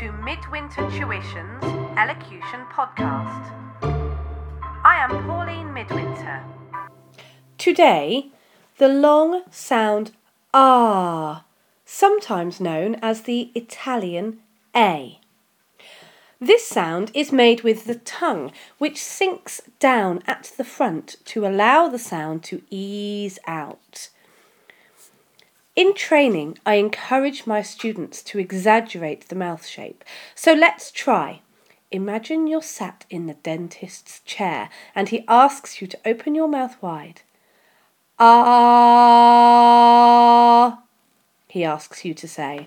to Midwinter Tuition's Elocution Podcast. I am Pauline Midwinter. Today, the long sound ah, sometimes known as the Italian a. This sound is made with the tongue, which sinks down at the front to allow the sound to ease out. In training, I encourage my students to exaggerate the mouth shape. So let's try. Imagine you're sat in the dentist's chair and he asks you to open your mouth wide. Ah, he asks you to say.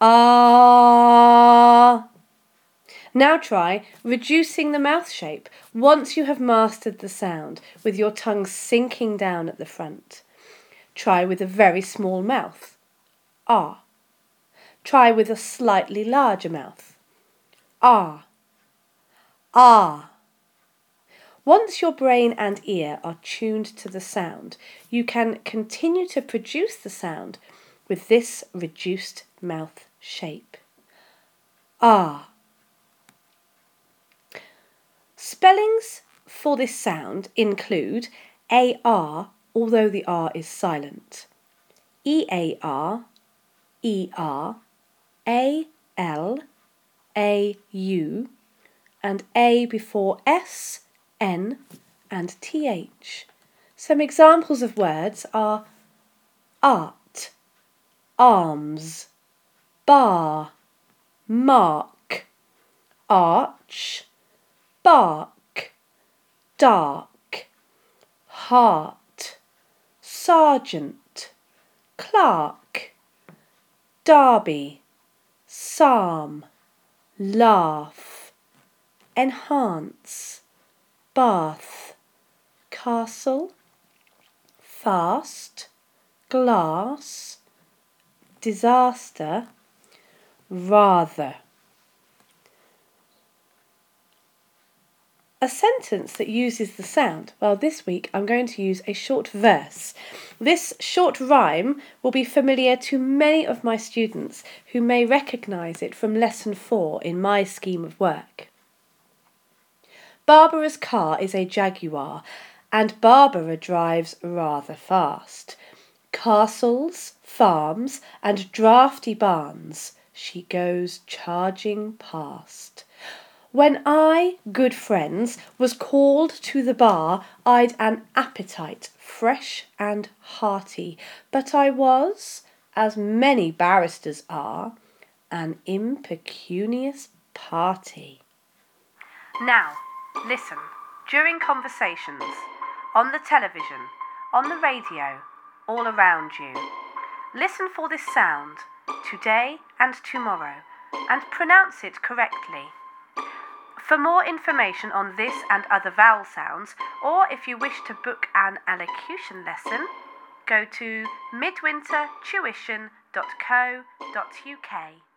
Ah. Now try reducing the mouth shape once you have mastered the sound with your tongue sinking down at the front. Try with a very small mouth. Ah. Try with a slightly larger mouth. Ah. Ah. Once your brain and ear are tuned to the sound, you can continue to produce the sound with this reduced mouth shape. Ah. Spellings for this sound include AR, although the R is silent, EAR, ER, AL, AU, and A before S, N, and TH. Some examples of words are art, arms, bar, mark, arch, bark, dark, heart, sergeant, clerk, derby, psalm, laugh, enhance, bath, castle, fast, glass, disaster, rather. A sentence that uses the sound. Well, this week I'm going to use a short verse. This short rhyme will be familiar to many of my students who may recognise it from lesson four in my scheme of work. Barbara's car is a Jaguar, and Barbara drives rather fast. Castles, farms, and draughty barns she goes charging past. When I, good friends, was called to the bar, I'd an appetite fresh and hearty, but I was, as many barristers are, an impecunious party. Now, listen. During conversations, on the television, on the radio, all around you, listen for this sound today and tomorrow and pronounce it correctly. For more information on this and other vowel sounds, or if you wish to book an elocution lesson, go to midwintertuition.co.uk.